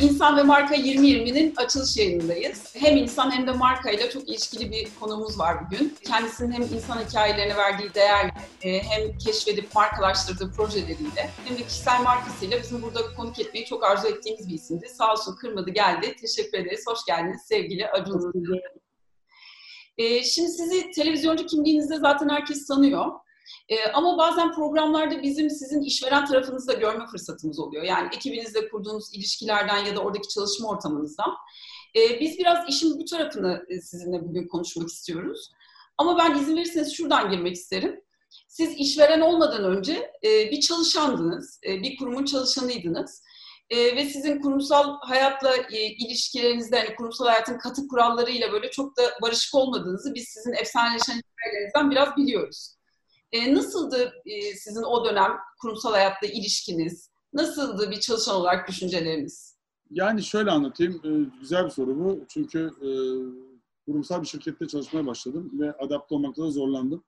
İnsan ve Marka 2020'nin açılış yayınındayız. Hem insan hem de marka ile çok ilişkili bir konumuz var bugün. Kendisinin hem insan hikayelerine verdiği değerle, e, hem keşfedip markalaştırdığı projeleriyle hem de kişisel markasıyla bizim burada konuk etmeyi çok arzu ettiğimiz bir isimdi. Sağ olsun kırmadı geldi. Teşekkür ederiz. Hoş geldiniz sevgili Acun e, Şimdi sizi televizyoncu kimliğinizde zaten herkes tanıyor. E, ama bazen programlarda bizim sizin işveren tarafınızı da görme fırsatımız oluyor. Yani ekibinizle kurduğunuz ilişkilerden ya da oradaki çalışma ortamınızdan. E, biz biraz işin bu tarafını e, sizinle bugün konuşmak istiyoruz. Ama ben izin verirseniz şuradan girmek isterim. Siz işveren olmadan önce e, bir çalışandınız, e, bir kurumun çalışanıydınız. E, ve sizin kurumsal hayatla e, ilişkilerinizde, hani kurumsal hayatın katı kurallarıyla böyle çok da barışık olmadığınızı biz sizin efsaneleşen hikayelerinizden biraz biliyoruz. E, nasıldı e, sizin o dönem kurumsal hayatta ilişkiniz? Nasıldı bir çalışan olarak düşünceleriniz? Yani şöyle anlatayım. E, güzel bir soru bu. Çünkü e, kurumsal bir şirkette çalışmaya başladım ve adapte olmakta da zorlandım.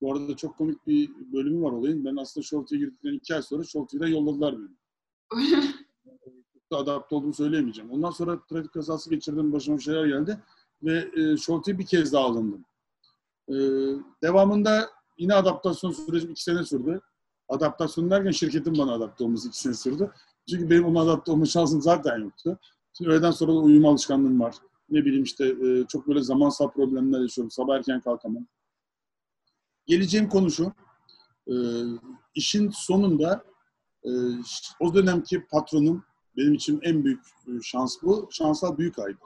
Bu arada çok komik bir bölümü var olayın. Ben aslında Show TV'ye girdikten iki ay sonra Show TV'den yolladılar beni. adapte olduğumu söyleyemeyeceğim. Ondan sonra trafik kazası geçirdim, başıma bir şeyler geldi ve e, Show TV bir kez daha alındım. E, devamında Yine adaptasyon sürecim iki sene sürdü. Adaptasyon derken şirketin bana adapte olması iki sene sürdü. Çünkü benim ona adapte olma şansım zaten yoktu. Şimdi öğleden sonra da uyuma alışkanlığım var. Ne bileyim işte e, çok böyle zamansal problemler yaşıyorum. Sabah erken kalkamam. Geleceğim konu şu. E, işin sonunda e, o dönemki patronum benim için en büyük şans bu. Şansal büyük aydı.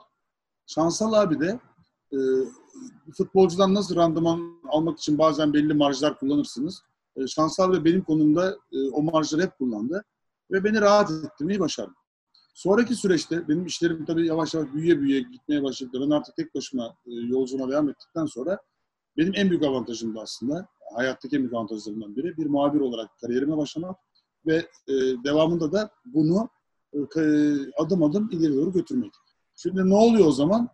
Şansal abi de futbolcudan nasıl randıman almak için bazen belli marjlar kullanırsınız. E, Şansal ve benim konumda e, o marjları hep kullandı. Ve beni rahat ettirmeyi başardı. Sonraki süreçte benim işlerim tabii yavaş yavaş büyüye büyüye gitmeye başladı. Ben artık tek başıma e, yolculuğuma devam ettikten sonra benim en büyük avantajım da aslında, hayattaki en büyük avantajlarımdan biri bir muhabir olarak kariyerime başlamak ve e, devamında da bunu e, adım adım ileri doğru götürmek. Şimdi ne oluyor o zaman?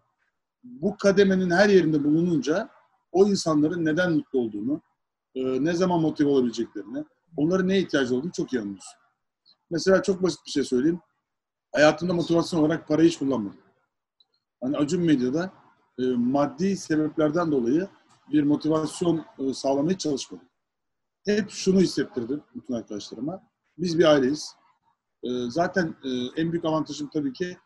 Bu kademenin her yerinde bulununca o insanların neden mutlu olduğunu, e, ne zaman motive olabileceklerini, onların neye ihtiyacı olduğunu çok iyi anlıyorsun. Mesela çok basit bir şey söyleyeyim. Hayatımda motivasyon olarak parayı hiç kullanmadım. Hani Acun Medya'da e, maddi sebeplerden dolayı bir motivasyon e, sağlamaya çalışmadım. Hep şunu hissettirdim bütün arkadaşlarıma. Biz bir aileyiz. E, zaten e, en büyük avantajım tabii ki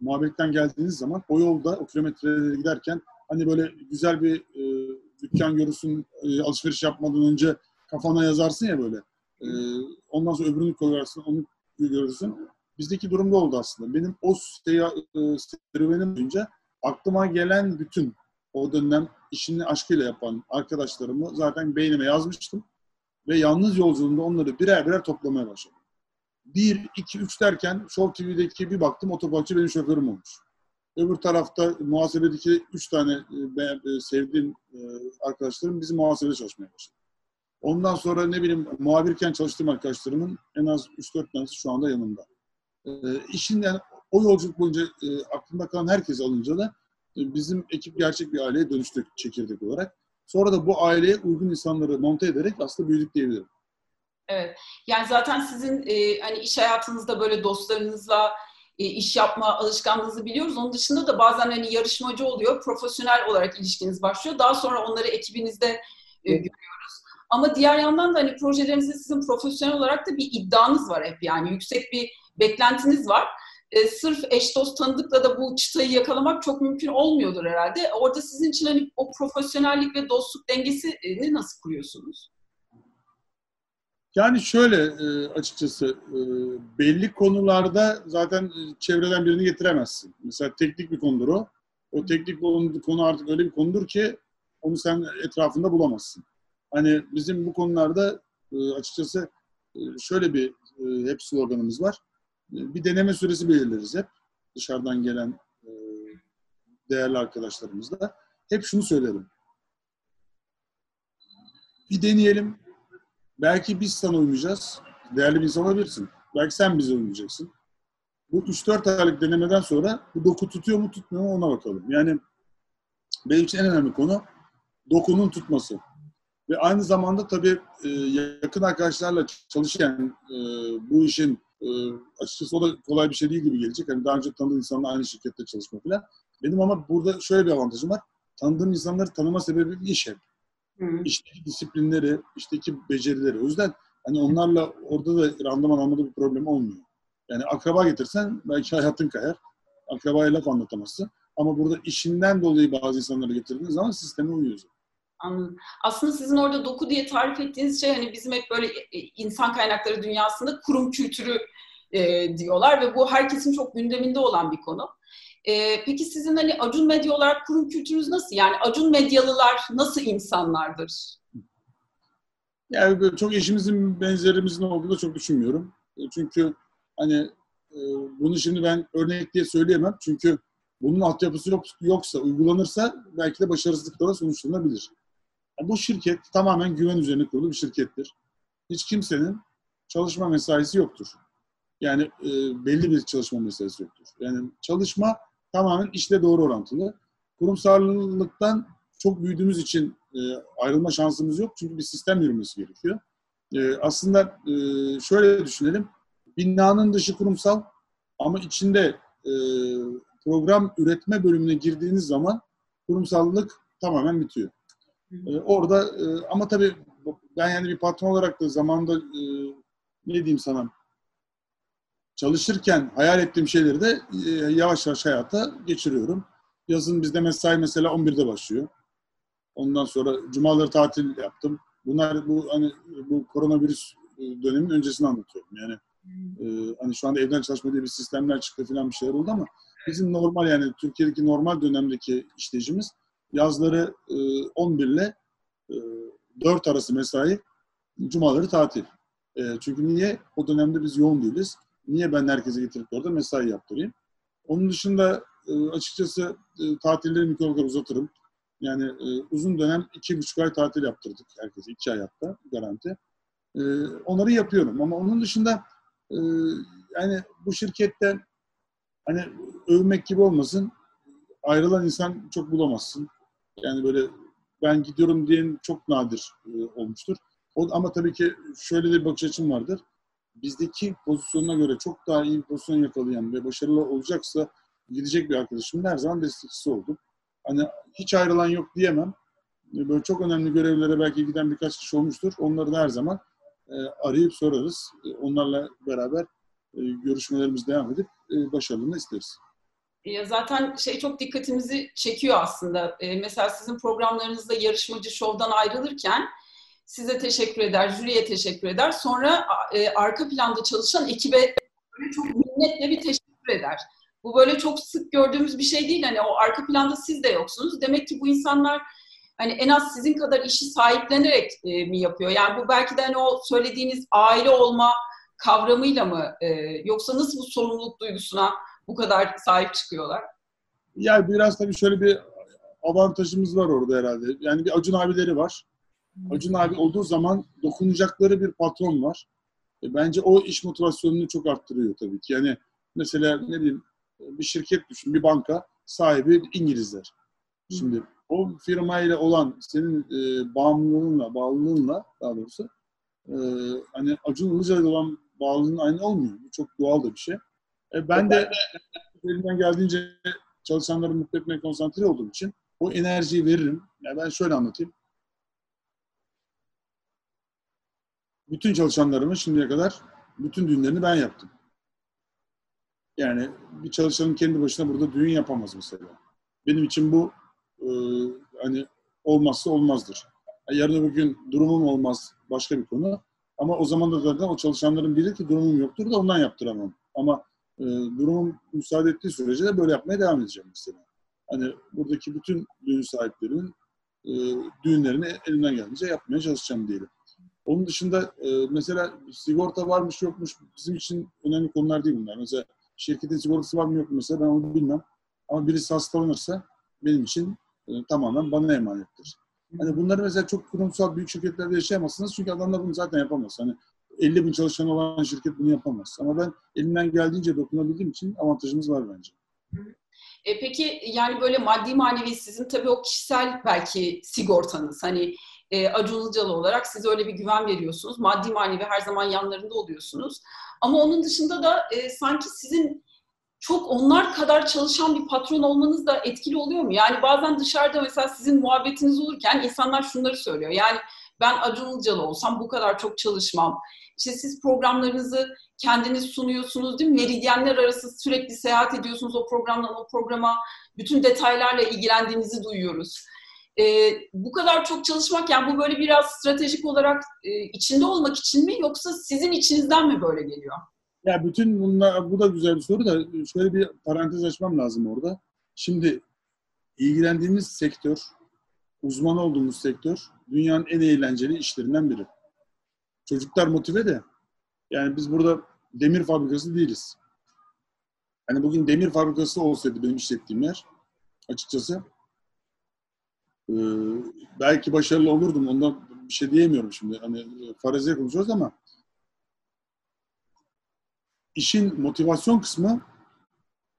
muhabbetten geldiğiniz zaman o yolda o kilometreleri giderken hani böyle güzel bir e, dükkan görürsün e, alışveriş yapmadan önce kafana yazarsın ya böyle. E, ondan sonra öbürünü koyarsın onu görürsün. Bizdeki durumda oldu aslında. Benim o e, serüvenim boyunca aklıma gelen bütün o dönem işini aşkıyla yapan arkadaşlarımı zaten beynime yazmıştım. Ve yalnız yolculuğunda onları birer birer toplamaya başladım. 1, 2, 3 derken Show TV'deki bir baktım otoparkçı benim şoförüm olmuş. Öbür tarafta muhasebedeki 3 tane e, e, sevdiğim e, arkadaşlarım bizim muhasebede çalışmaya başladı. Ondan sonra ne bileyim muhabirken çalıştığım arkadaşlarımın en az 3-4 tanesi şu anda yanımda. E, işin yani o yolculuk boyunca e, aklımda kalan herkes alınca da e, bizim ekip gerçek bir aileye dönüştük çekirdek olarak. Sonra da bu aileye uygun insanları monte ederek aslında büyüdük diyebilirim. Evet. Yani zaten sizin e, hani iş hayatınızda böyle dostlarınızla e, iş yapma alışkanlığınızı biliyoruz. Onun dışında da bazen hani yarışmacı oluyor, profesyonel olarak ilişkiniz başlıyor. Daha sonra onları ekibinizde e, görüyoruz. Ama diğer yandan da hani projelerinizde sizin profesyonel olarak da bir iddianız var hep yani yüksek bir beklentiniz var. E, sırf eş dost tanıdıkla da bu çıtayı yakalamak çok mümkün olmuyordur herhalde. Orada sizin için hani o profesyonellik ve dostluk dengesini nasıl kuruyorsunuz? Yani şöyle e, açıkçası e, belli konularda zaten e, çevreden birini getiremezsin. Mesela teknik bir konudur o. O teknik konu artık öyle bir konudur ki onu sen etrafında bulamazsın. Hani bizim bu konularda açıkçası şöyle bir hep sloganımız var. Bir deneme süresi belirleriz hep. Dışarıdan gelen değerli arkadaşlarımızla. Hep şunu söylerim. Bir deneyelim, Belki biz sana uymayacağız. Değerli bir insan olabilirsin. Belki sen bize uymayacaksın. Bu 3-4 aylık denemeden sonra bu doku tutuyor mu tutmuyor mu ona bakalım. Yani benim için en önemli konu dokunun tutması. Ve aynı zamanda tabii e, yakın arkadaşlarla çalışan e, bu işin e, açıkçası o da kolay bir şey değil gibi gelecek. Hani daha önce tanıdığım insanla aynı şirkette çalışma falan. Benim ama burada şöyle bir avantajım var. Tanıdığım insanları tanıma sebebi iş hep. Hı. İşteki disiplinleri, işteki becerileri. O yüzden hani onlarla orada da randıman almada bir problem olmuyor. Yani akraba getirsen belki hayatın kayar. Akrabaya laf anlatamazsın. Ama burada işinden dolayı bazı insanları getirdiğiniz zaman sisteme uyuyorsun. Anladım. Aslında sizin orada doku diye tarif ettiğiniz şey hani bizim hep böyle e, insan kaynakları dünyasında kurum kültürü e, diyorlar ve bu herkesin çok gündeminde olan bir konu. E, peki sizin hani Acun Medya olarak kurum kültürünüz nasıl? Yani Acun Medyalılar nasıl insanlardır? Yani çok eşimizin benzerimizin olduğunu çok düşünmüyorum. E, çünkü hani e, bunu şimdi ben örnek diye söyleyemem. Çünkü bunun altyapısı yok, yoksa, uygulanırsa belki de başarısızlıkla sonuçlanabilir. Yani bu şirket tamamen güven üzerine kurulu bir şirkettir. Hiç kimsenin çalışma mesaisi yoktur. Yani e, belli bir çalışma mesaisi yoktur. Yani çalışma tamamen işle doğru orantılı. Kurumsallıktan çok büyüdüğümüz için e, ayrılma şansımız yok. Çünkü bir sistem yürümesi gerekiyor. E, aslında e, şöyle düşünelim. Binanın dışı kurumsal ama içinde e, program üretme bölümüne girdiğiniz zaman kurumsallık tamamen bitiyor. E, orada e, ama tabii ben yani bir patron olarak da zamanda e, ne diyeyim sana çalışırken hayal ettiğim şeyleri de e, yavaş yavaş hayata geçiriyorum. Yazın bizde mesai mesela 11'de başlıyor. Ondan sonra cumaları tatil yaptım. Bunlar bu hani bu koronavirüs e, dönemin öncesini anlatıyorum. Yani e, hani şu anda evden çalışma diye bir sistemler çıktı falan bir şeyler oldu ama bizim normal yani Türkiye'deki normal dönemdeki işleyicimiz yazları e, 11 ile e, 4 arası mesai, cumaları tatil. E, çünkü niye? O dönemde biz yoğun değiliz. Niye ben herkese getirip orada mesai yaptırayım? Onun dışında e, açıkçası e, tatilleri mikro uzatırım. Yani e, uzun dönem iki buçuk ay tatil yaptırdık herkese. iki ay garanti. E, onları yapıyorum ama onun dışında yani bu şirkette hani övmek gibi olmasın ayrılan insan çok bulamazsın. Yani böyle ben gidiyorum diyen çok nadir olmuştur. Ama tabii ki şöyle bir bakış açım vardır. Bizdeki pozisyonuna göre çok daha iyi bir pozisyon yakalayan ve başarılı olacaksa gidecek bir arkadaşım her zaman destekçisi oldum. Hani hiç ayrılan yok diyemem. E, böyle çok önemli görevlere belki giden birkaç kişi olmuştur. Onları da her zaman e, arayıp sorarız. E, onlarla beraber e, görüşmelerimiz devam edip başarılığını isteriz. Ya zaten şey çok dikkatimizi çekiyor aslında. Mesela sizin programlarınızda yarışmacı şovdan ayrılırken size teşekkür eder, jüriye teşekkür eder. Sonra e, arka planda çalışan ekibe böyle çok minnetle bir teşekkür eder. Bu böyle çok sık gördüğümüz bir şey değil. Hani o arka planda siz de yoksunuz. Demek ki bu insanlar hani en az sizin kadar işi sahiplenerek e, mi yapıyor? Yani bu belki de hani o söylediğiniz aile olma kavramıyla mı e, yoksa nasıl bu sorumluluk duygusuna bu kadar sahip çıkıyorlar? Yani biraz tabii şöyle bir avantajımız var orada herhalde. Yani bir Acun abileri var. Acun abi olduğu zaman dokunacakları bir patron var. E, bence o iş motivasyonunu çok arttırıyor tabii ki. Yani mesela ne bileyim bir şirket düşün, bir banka sahibi İngilizler. Şimdi o firmayla olan senin e, bağımlılığınla, bağlılığınla daha doğrusu e, hani Acun Ilıcalı'yla olan bağlılığın aynı olmuyor. Bu çok doğal da bir şey. E, ben de elimden geldiğince çalışanları mutlu etmeye konsantre olduğum için o enerjiyi veririm. Yani ben şöyle anlatayım. Bütün çalışanlarımı şimdiye kadar bütün düğünlerini ben yaptım. Yani bir çalışanın kendi başına burada düğün yapamaz mesela. Benim için bu e, hani olmazsa olmazdır. Yarın öbür gün durumum olmaz başka bir konu. Ama o zaman da zaten o çalışanların biri ki durumum yoktur da ondan yaptıramam. Ama e, durumum müsaade ettiği sürece de böyle yapmaya devam edeceğim mesela. Hani buradaki bütün düğün sahiplerinin e, düğünlerini elimden geldiğince yapmaya çalışacağım diyelim. Onun dışında e, mesela sigorta varmış yokmuş bizim için önemli konular değil bunlar. Mesela şirketin sigortası var mı yok mu mesela ben onu bilmem. Ama birisi hastalanırsa benim için e, tamamen bana emanettir. Hani bunları mesela çok kurumsal büyük şirketlerde yaşayamazsınız çünkü adamlar bunu zaten yapamaz. Hani 50 bin çalışan olan şirket bunu yapamaz. Ama ben elimden geldiğince dokunabildiğim için avantajımız var bence. E peki yani böyle maddi manevi sizin tabii o kişisel belki sigortanız. Hani e, Acun olarak siz öyle bir güven veriyorsunuz. Maddi manevi her zaman yanlarında oluyorsunuz. Ama onun dışında da e, sanki sizin çok onlar kadar çalışan bir patron olmanız da etkili oluyor mu? Yani bazen dışarıda mesela sizin muhabbetiniz olurken insanlar şunları söylüyor. Yani ben Acun olsam bu kadar çok çalışmam. İşte siz programlarınızı kendiniz sunuyorsunuz değil mi? Meridyenler arası sürekli seyahat ediyorsunuz o programdan o programa. Bütün detaylarla ilgilendiğinizi duyuyoruz. Ee, bu kadar çok çalışmak yani bu böyle biraz stratejik olarak e, içinde olmak için mi yoksa sizin içinizden mi böyle geliyor? Ya bütün bunlar, bu da güzel bir soru da şöyle bir parantez açmam lazım orada. Şimdi ilgilendiğimiz sektör, uzman olduğumuz sektör dünyanın en eğlenceli işlerinden biri. Çocuklar motive de. Yani biz burada demir fabrikası değiliz. Hani bugün demir fabrikası olsaydı benim işlettiğim yer açıkçası e, belki başarılı olurdum. Ondan bir şey diyemiyorum şimdi. Hani faraziye konuşuyoruz ama işin motivasyon kısmı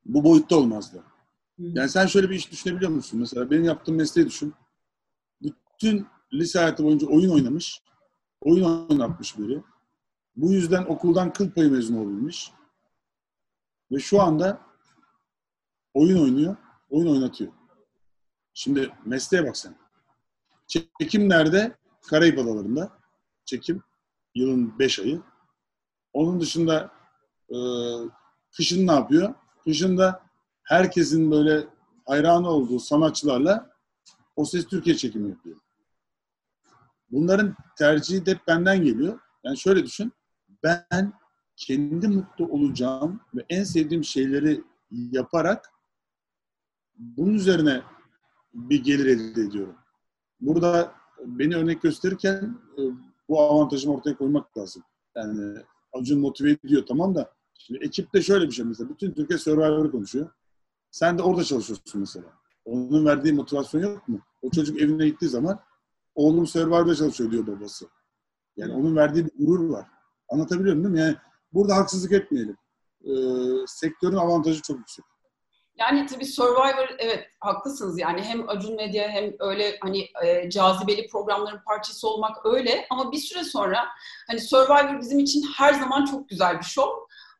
bu boyutta olmazdı. Yani sen şöyle bir iş düşünebiliyor musun? Mesela benim yaptığım mesleği düşün. Bütün lise hayatı boyunca oyun oynamış, oyun oynatmış biri. Bu yüzden okuldan kıl payı mezun olabilmiş. Ve şu anda oyun oynuyor, oyun oynatıyor. Şimdi mesleğe bak sen. Çekim nerede? Karayip Adaları'nda. Çekim. Yılın 5 ayı. Onun dışında e, kışın ne yapıyor? Kışın da herkesin böyle hayranı olduğu sanatçılarla O Ses Türkiye çekimi yapıyor. Bunların tercihi de hep benden geliyor. Yani şöyle düşün. Ben kendi mutlu olacağım ve en sevdiğim şeyleri yaparak bunun üzerine bir gelir elde ediyorum. Burada beni örnek gösterirken e, bu avantajımı ortaya koymak lazım. Yani Acun motive ediyor tamam da şimdi ekipte şöyle bir şey mesela bütün Türkiye Survivor'ı konuşuyor. Sen de orada çalışıyorsun mesela. Onun verdiği motivasyon yok mu? O çocuk evine gittiği zaman oğlum Survivor'da çalışıyor diyor babası. Yani onun verdiği bir gurur var. Anlatabiliyorum değil mi? Yani burada haksızlık etmeyelim. Ee, sektörün avantajı çok yüksek. Yani tabii Survivor evet haklısınız. Yani hem Acun Medya hem öyle hani e, cazibeli programların parçası olmak öyle. Ama bir süre sonra hani Survivor bizim için her zaman çok güzel bir show.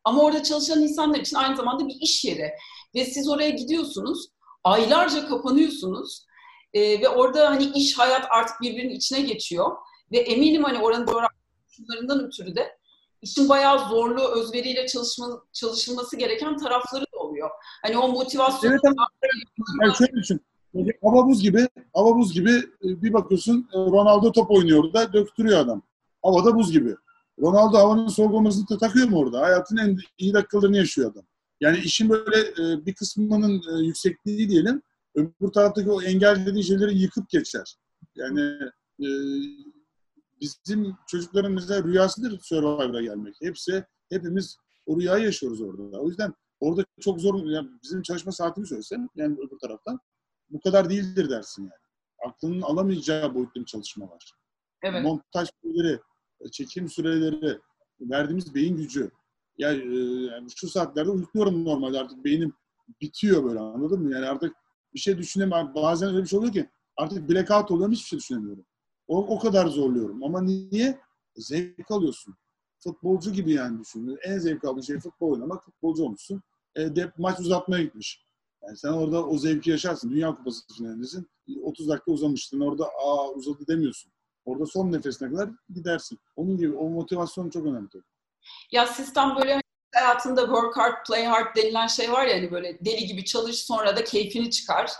Ama orada çalışan insanlar için aynı zamanda bir iş yeri. Ve siz oraya gidiyorsunuz aylarca kapanıyorsunuz e, ve orada hani iş hayat artık birbirinin içine geçiyor. Ve eminim hani oranın coğrafyalarından ötürü de işin bayağı zorlu, özveriyle çalışma, çalışılması gereken tarafları oluyor. Hani o motivasyon... Evet ama yani şöyle düşün. Hava buz gibi, hava buz gibi e, bir bakıyorsun e, Ronaldo top oynuyor da döktürüyor adam. Havada buz gibi. Ronaldo havanın soğuk olmasını da takıyor mu orada? Hayatın en iyi dakikalarını yaşıyor adam. Yani işin böyle e, bir kısmının yüksekliği diyelim, öbür taraftaki o engel dediği şeyleri yıkıp geçer. Yani bizim çocukların mesela rüyasıdır Survivor'a gelmek. Hepsi, hepimiz o rüyayı yaşıyoruz orada. O yüzden orada çok zor, yani bizim çalışma saatimi söylesem, yani öbür taraftan bu kadar değildir dersin yani. Aklının alamayacağı boyutta bir çalışma var. Evet. Montaj süreleri, çekim süreleri, verdiğimiz beyin gücü. Yani, e, yani şu saatlerde uyukluyorum normalde artık beynim bitiyor böyle anladın mı? Yani artık bir şey düşünemiyorum. Bazen öyle bir şey oluyor ki artık blackout oluyorum hiçbir şey düşünemiyorum. O, o kadar zorluyorum. Ama niye? Zevk alıyorsun. Futbolcu gibi yani düşün. En zevk aldığın şey futbol oynamak. Futbolcu olmuşsun. E, de, maç uzatmaya gitmiş. Yani sen orada o zevki yaşarsın. Dünya Kupası finalindesin. 30 dakika uzamıştın. Orada aa uzadı demiyorsun. Orada son nefesine kadar gidersin. Onun gibi o motivasyon çok önemli. Ya sistem böyle hayatında work hard, play hard denilen şey var ya hani böyle deli gibi çalış sonra da keyfini çıkar.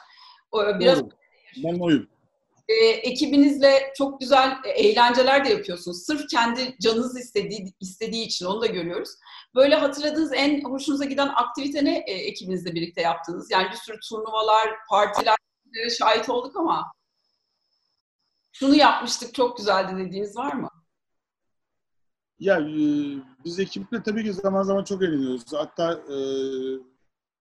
Biraz. Ben oyum e, ekibinizle çok güzel e, eğlenceler de yapıyorsunuz. Sırf kendi canınız istediği, istediği için onu da görüyoruz. Böyle hatırladığınız en hoşunuza giden aktivite ne e, ekibinizle birlikte yaptığınız? Yani bir sürü turnuvalar, partiler şahit olduk ama şunu yapmıştık çok güzeldi dediğiniz var mı? Ya e, biz ekiple tabii ki zaman zaman çok eğleniyoruz. Hatta e,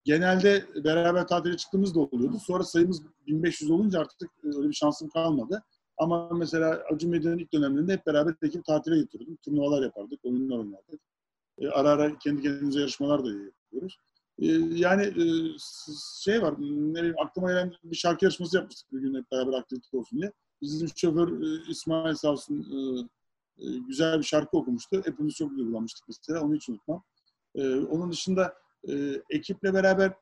genelde beraber tatile çıktığımız da oluyordu. Sonra sayımız 1500 olunca artık e, öyle bir şansım kalmadı. Ama mesela Acun Medya'nın ilk dönemlerinde hep beraber ekip tatile götürdüm. Turnuvalar yapardık, oyunlar oynardık. E, ara ara kendi kendimize yarışmalar da yapıyoruz. E, yani e, şey var, ne bileyim, aklıma gelen bir şarkı yarışması yapmıştık bir gün hep beraber aktivite olsun diye. bizim şoför e, İsmail sağ olsun e, e, güzel bir şarkı okumuştu. Hepimiz çok duygulanmıştık mesela. Onu hiç unutmam. E, onun dışında e, ekiple beraber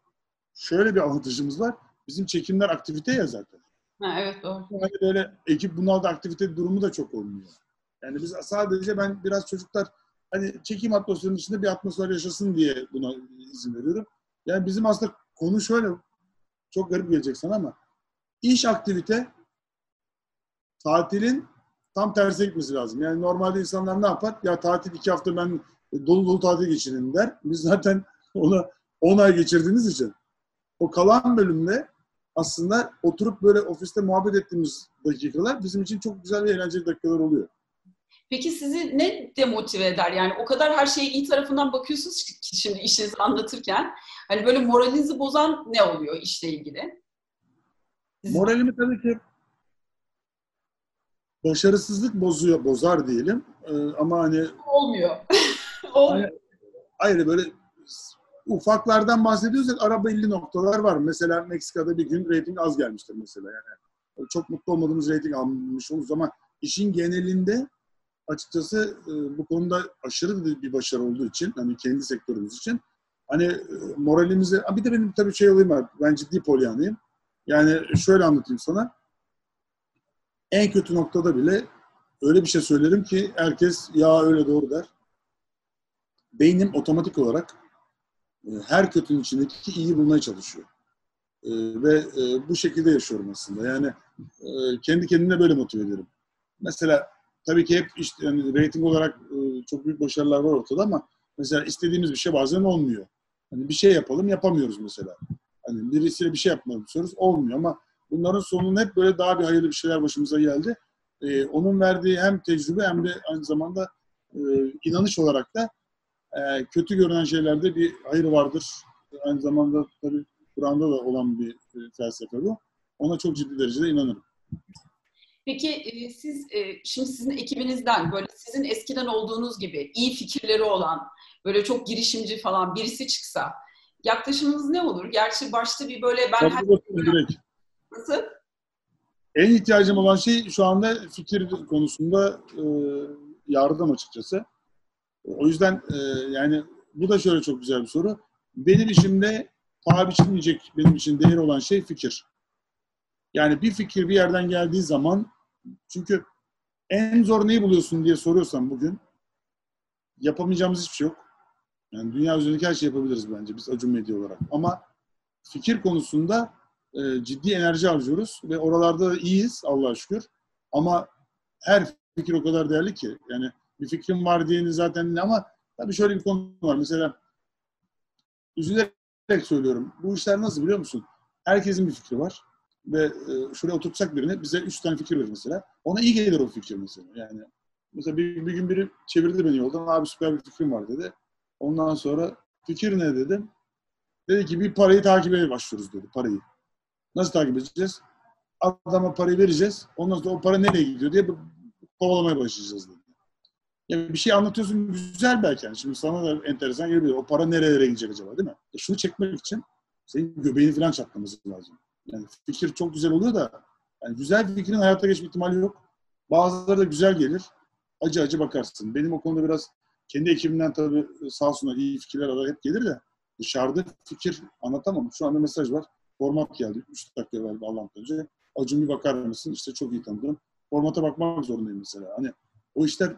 şöyle bir avantajımız var. Bizim çekimler aktivite ya zaten. Ha, evet doğru. Yani böyle ekip bunalda aktivite durumu da çok olmuyor. Yani biz sadece ben biraz çocuklar hani çekim atmosferinin içinde bir atmosfer yaşasın diye buna izin veriyorum. Yani bizim aslında konu şöyle çok garip gelecek sana ama iş aktivite tatilin tam tersi gitmesi lazım. Yani normalde insanlar ne yapar? Ya tatil iki hafta ben dolu dolu tatil geçireyim der. Biz zaten ona 10 ay geçirdiğimiz için o kalan bölümde aslında oturup böyle ofiste muhabbet ettiğimiz dakikalar bizim için çok güzel ve eğlenceli dakikalar oluyor. Peki sizi ne demotive eder? Yani o kadar her şeye iyi tarafından bakıyorsunuz ki şimdi işinizi anlatırken. Hani böyle moralinizi bozan ne oluyor işle ilgili? Moralimi tabii ki başarısızlık bozuyor, bozar diyelim. Ee, ama hani olmuyor. olmuyor. Ayrı böyle ufaklardan bahsediyorsak ara belli noktalar var. Mesela Meksika'da bir gün reyting az gelmiştir mesela yani. Çok mutlu olmadığımız reyting almış oluruz ama işin genelinde açıkçası e, bu konuda aşırı bir başarı olduğu için hani kendi sektörümüz için hani e, moralimizi bir de benim tabii şey olayım var. Ben ciddi polyanıyım. Yani şöyle anlatayım sana. En kötü noktada bile öyle bir şey söylerim ki herkes ya öyle doğru der. Beynim otomatik olarak her kötünün içindeki iyi bulmaya çalışıyor. E, ve e, bu şekilde yaşıyorum aslında. Yani e, kendi kendime böyle motive ederim. Mesela tabii ki hep işte yani rating olarak e, çok büyük başarılar var ortada ama mesela istediğimiz bir şey bazen olmuyor. Hani bir şey yapalım yapamıyoruz mesela. Hani birisiyle bir şey yapmak istiyoruz olmuyor ama bunların sonunda hep böyle daha bir hayırlı bir şeyler başımıza geldi. E, onun verdiği hem tecrübe hem de aynı zamanda e, inanış olarak da e, kötü görünen şeylerde bir hayır vardır. Aynı zamanda tabii Kur'an'da da olan bir e, felsefe bu. Ona çok ciddi derecede inanırım. Peki e, siz e, şimdi sizin ekibinizden böyle sizin eskiden olduğunuz gibi iyi fikirleri olan böyle çok girişimci falan birisi çıksa yaklaşımınız ne olur? Gerçi başta bir böyle ben her... direkt. Nasıl? En ihtiyacım olan şey şu anda fikir konusunda e, yardım açıkçası. O yüzden e, yani bu da şöyle çok güzel bir soru. Benim işimde paha biçilmeyecek benim için değer olan şey fikir. Yani bir fikir bir yerden geldiği zaman çünkü en zor neyi buluyorsun diye soruyorsan bugün yapamayacağımız hiçbir şey yok. Yani dünya üzerindeki her şeyi yapabiliriz bence biz Acun Medya olarak. Ama fikir konusunda e, ciddi enerji harcıyoruz ve oralarda iyiyiz Allah'a şükür. Ama her fikir o kadar değerli ki. Yani bir fikrim var diyeni zaten ama tabii şöyle bir konu var. Mesela üzülerek söylüyorum. Bu işler nasıl biliyor musun? Herkesin bir fikri var ve e, şuraya oturtsak birini bize üç tane fikir verir mesela. Ona iyi gelir o fikir mesela. Yani mesela bir, bir gün biri çevirdi beni yoldan. Abi süper bir fikrim var dedi. Ondan sonra fikir ne dedim. Dedi ki bir parayı takibe başlıyoruz dedi parayı. Nasıl takip edeceğiz? Adama parayı vereceğiz. Ondan sonra o para nereye gidiyor diye kovalamaya başlayacağız dedi. Ya bir şey anlatıyorsun güzel belki. Yani. Şimdi sana da enteresan gelebilir. O para nerelere gidecek acaba değil mi? E şunu çekmek için senin göbeğini falan çatlaması lazım. Yani fikir çok güzel oluyor da yani güzel fikrin hayata geçme ihtimali yok. Bazıları da güzel gelir. Acı acı bakarsın. Benim o konuda biraz kendi ekibimden tabii sağ olsunlar iyi fikirler alarak hep gelir de dışarıda fikir anlatamam. Şu anda mesaj var. Format geldi. 3 dakika evvel Allah'ın önce. Acun bir bakar mısın? İşte çok iyi tanıdım. Formata bakmak zorundayım mesela. Hani o işler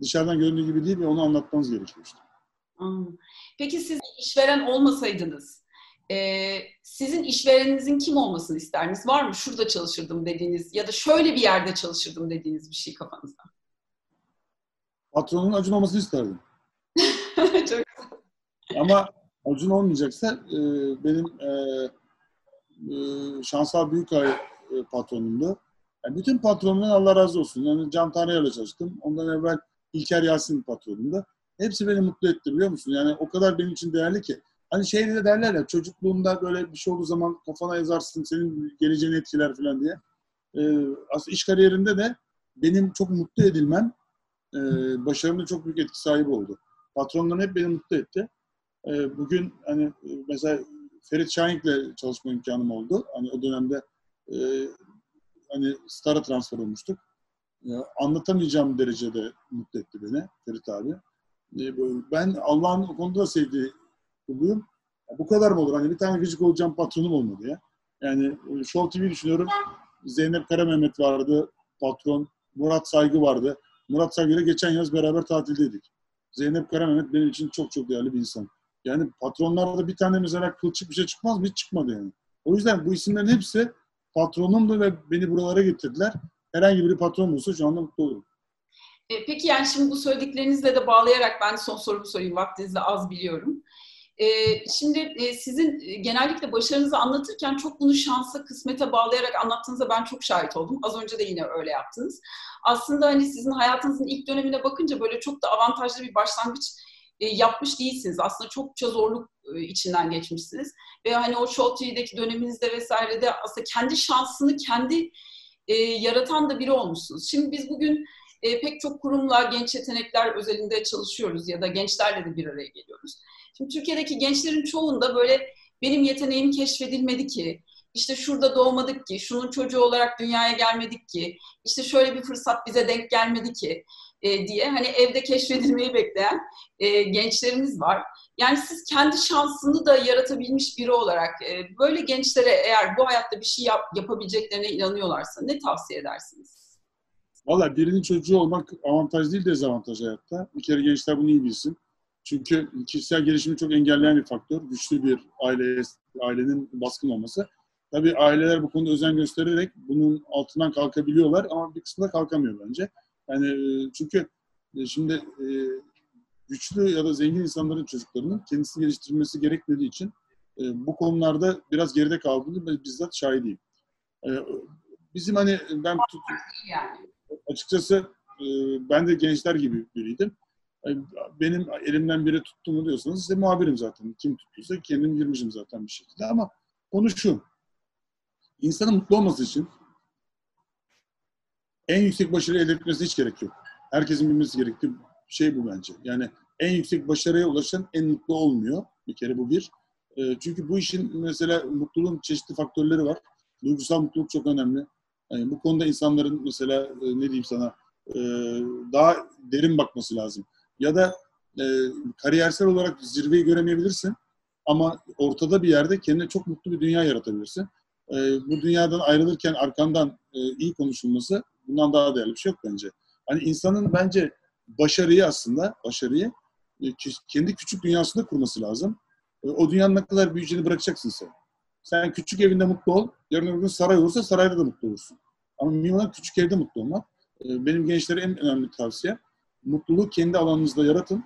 dışarıdan göründüğü gibi değil ve onu anlatmanız gerekiyor. Peki siz işveren olmasaydınız e, sizin işvereninizin kim olmasını isterdiniz? Var mı şurada çalışırdım dediğiniz ya da şöyle bir yerde çalışırdım dediğiniz bir şey kafanızda? Patronun Acun olmasını isterdim. Çok güzel. Ama Acun olmayacaksa e, benim e, Şansal Büyükay patronumdu. Yani bütün patronumdan Allah razı olsun. Yani Can Tanrı'yla çalıştım. Ondan evvel İlker Yasin patronumda. Hepsi beni mutlu etti biliyor musun? Yani o kadar benim için değerli ki. Hani şeyde de derler ya çocukluğunda böyle bir şey olduğu zaman kafana yazarsın senin geleceğini etkiler falan diye. Ee, aslında iş kariyerinde de benim çok mutlu edilmem e, başarımda çok büyük etki sahibi oldu. Patronlarım hep beni mutlu etti. E, bugün hani e, mesela Ferit Şahink'le çalışma imkanım oldu. Hani o dönemde e, hani Star'a transfer olmuştuk. Anlatamayacağım derecede mutlu etti beni Ferit abi. E, ben Allah'ın o konuda da sevdiği kuluyum. Bu kadar mı olur? Hani bir tane gıcık olacağım patronum olmadı ya. Yani e, Show TV düşünüyorum. Zeynep Kara Mehmet vardı patron. Murat Saygı vardı. Murat Saygı ile geçen yaz beraber tatildeydik. Zeynep Kara Mehmet benim için çok çok değerli bir insan. Yani patronlarda bir tane mesela kılçık bir şey çıkmaz mı? Hiç çıkmadı yani. O yüzden bu isimlerin hepsi patronumdu ve beni buralara getirdiler. Herhangi biri patron olsa şu anda mutlu olurum. E, peki yani şimdi bu söylediklerinizle de bağlayarak ben son sorumu sorayım. Vaktinizde az biliyorum. E, şimdi e, sizin e, genellikle başarınızı anlatırken çok bunu şansa, kısmete bağlayarak anlattığınızda ben çok şahit oldum. Az önce de yine öyle yaptınız. Aslında hani sizin hayatınızın ilk dönemine bakınca böyle çok da avantajlı bir başlangıç e, yapmış değilsiniz. Aslında çokça zorluk e, içinden geçmişsiniz. Ve hani o Show TV'deki döneminizde vesairede aslında kendi şansını kendi e, yaratan da biri olmuşsunuz. Şimdi biz bugün e, pek çok kurumla genç yetenekler özelinde çalışıyoruz ya da gençlerle de bir araya geliyoruz. Şimdi Türkiye'deki gençlerin çoğunda böyle benim yeteneğim keşfedilmedi ki, işte şurada doğmadık ki, şunun çocuğu olarak dünyaya gelmedik ki, işte şöyle bir fırsat bize denk gelmedi ki e, diye hani evde keşfedilmeyi bekleyen e, gençlerimiz var. Yani siz kendi şansını da yaratabilmiş biri olarak e, böyle gençlere eğer bu hayatta bir şey yap, yapabileceklerine inanıyorlarsa ne tavsiye edersiniz? Valla birinin çocuğu olmak avantaj değil dezavantaj hayatta. Bir kere gençler bunu iyi bilsin. Çünkü kişisel gelişimi çok engelleyen bir faktör. Güçlü bir aile, ailenin baskın olması. Tabii aileler bu konuda özen göstererek bunun altından kalkabiliyorlar ama bir kısmı da kalkamıyor bence. Yani e, çünkü e, şimdi e, güçlü ya da zengin insanların çocuklarının kendisini geliştirmesi gerekmediği için bu konularda biraz geride kaldığını ben bizzat şahidiyim. Bizim hani ben açıkçası ben de gençler gibi biriydim. Benim elimden biri tuttu mu diyorsanız size muhabirim zaten. Kim tuttuysa kendim girmişim zaten bir şekilde ama konu şu. İnsanın mutlu olması için en yüksek başarı elde etmesi hiç gerek yok. Herkesin bilmesi gerektiği şey bu bence. Yani en yüksek başarıya ulaşan en mutlu olmuyor. Bir kere bu bir. E, çünkü bu işin mesela mutluluğun çeşitli faktörleri var. Duygusal mutluluk çok önemli. Yani bu konuda insanların mesela e, ne diyeyim sana e, daha derin bakması lazım. Ya da e, kariyersel olarak zirveyi göremeyebilirsin ama ortada bir yerde kendine çok mutlu bir dünya yaratabilirsin. E, bu dünyadan ayrılırken arkandan e, iyi konuşulması bundan daha değerli bir şey yok bence. Hani insanın bence başarıyı aslında, başarıyı e, kendi küçük dünyasında kurması lazım. E, o dünyanın ne kadar büyüyeceğini bırakacaksın sen. Sen küçük evinde mutlu ol. Yarın öbür gün saray olursa sarayda da mutlu olursun. Ama mühim küçük evde mutlu olmak. E, benim gençlere en önemli tavsiye mutluluğu kendi alanınızda yaratın.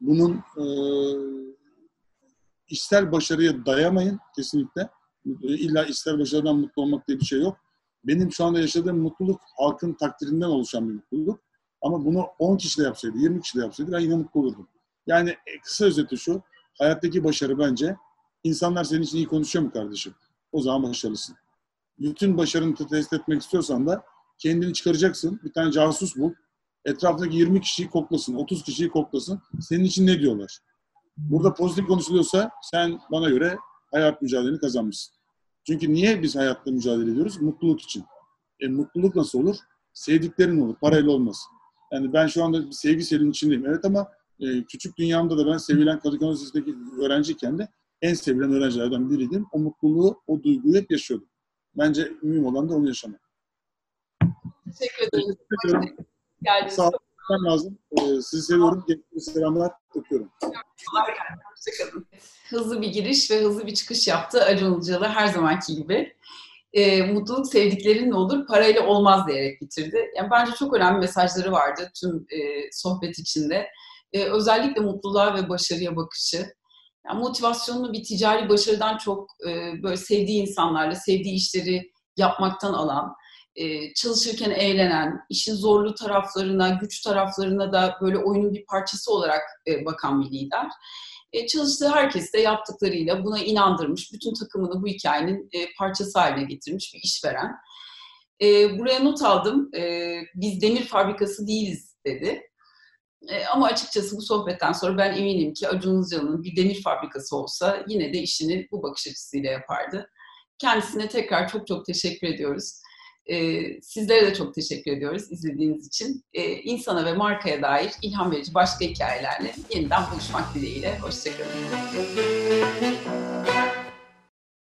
Bunun e, işsel başarıya dayamayın kesinlikle. İlla işsel başarıdan mutlu olmak diye bir şey yok. Benim şu anda yaşadığım mutluluk halkın takdirinden oluşan bir mutluluk. Ama bunu 10 kişi de yapsaydı, 20 kişi de yapsaydı ben yine mutlu olurdum. Yani e, kısa özeti şu, hayattaki başarı bence insanlar senin için iyi konuşuyor mu kardeşim? O zaman başarılısın. Bütün başarını test etmek istiyorsan da kendini çıkaracaksın. Bir tane casus bul. Etrafındaki 20 kişiyi koklasın, 30 kişiyi koklasın. Senin için ne diyorlar? Burada pozitif konuşuluyorsa sen bana göre hayat mücadeleni kazanmışsın. Çünkü niye biz hayatta mücadele ediyoruz? Mutluluk için. E, mutluluk nasıl olur? Sevdiklerin olur, parayla olmaz. Yani ben şu anda bir sevgi serinin içindeyim. Evet ama e, küçük dünyamda da ben sevilen Kadıköy Üniversitesi'ndeki öğrenciyken de en sevilen öğrencilerden biriydim. O mutluluğu, o duyguyu hep yaşıyordum. Bence mühim olan da onu yaşamak. Teşekkür ederim. Teşekkür Sağ olun. Lazım. Ee, sizi seviyorum. Gençlere selamlar. Öpüyorum. Hızlı bir giriş ve hızlı bir çıkış yaptı Acun Ilıcalı her zamanki gibi. E, mutluluk sevdiklerinle olur, parayla olmaz diyerek bitirdi. Yani bence çok önemli mesajları vardı tüm e, sohbet içinde. E, özellikle mutluluğa ve başarıya bakışı. Yani motivasyonunu bir ticari başarıdan çok e, böyle sevdiği insanlarla, sevdiği işleri yapmaktan alan, e, çalışırken eğlenen, işin zorlu taraflarına, güç taraflarına da böyle oyunun bir parçası olarak e, bakan bir lider. E, çalıştığı herkes de yaptıklarıyla buna inandırmış, bütün takımını bu hikayenin parçası haline getirmiş bir işveren. Buraya not aldım, biz demir fabrikası değiliz dedi. Ama açıkçası bu sohbetten sonra ben eminim ki Acun Ilıcalı'nın bir demir fabrikası olsa yine de işini bu bakış açısıyla yapardı. Kendisine tekrar çok çok teşekkür ediyoruz. E, sizlere de çok teşekkür ediyoruz izlediğiniz için. E, insana ve markaya dair ilham verici başka hikayelerle yeniden buluşmak dileğiyle. Hoşçakalın.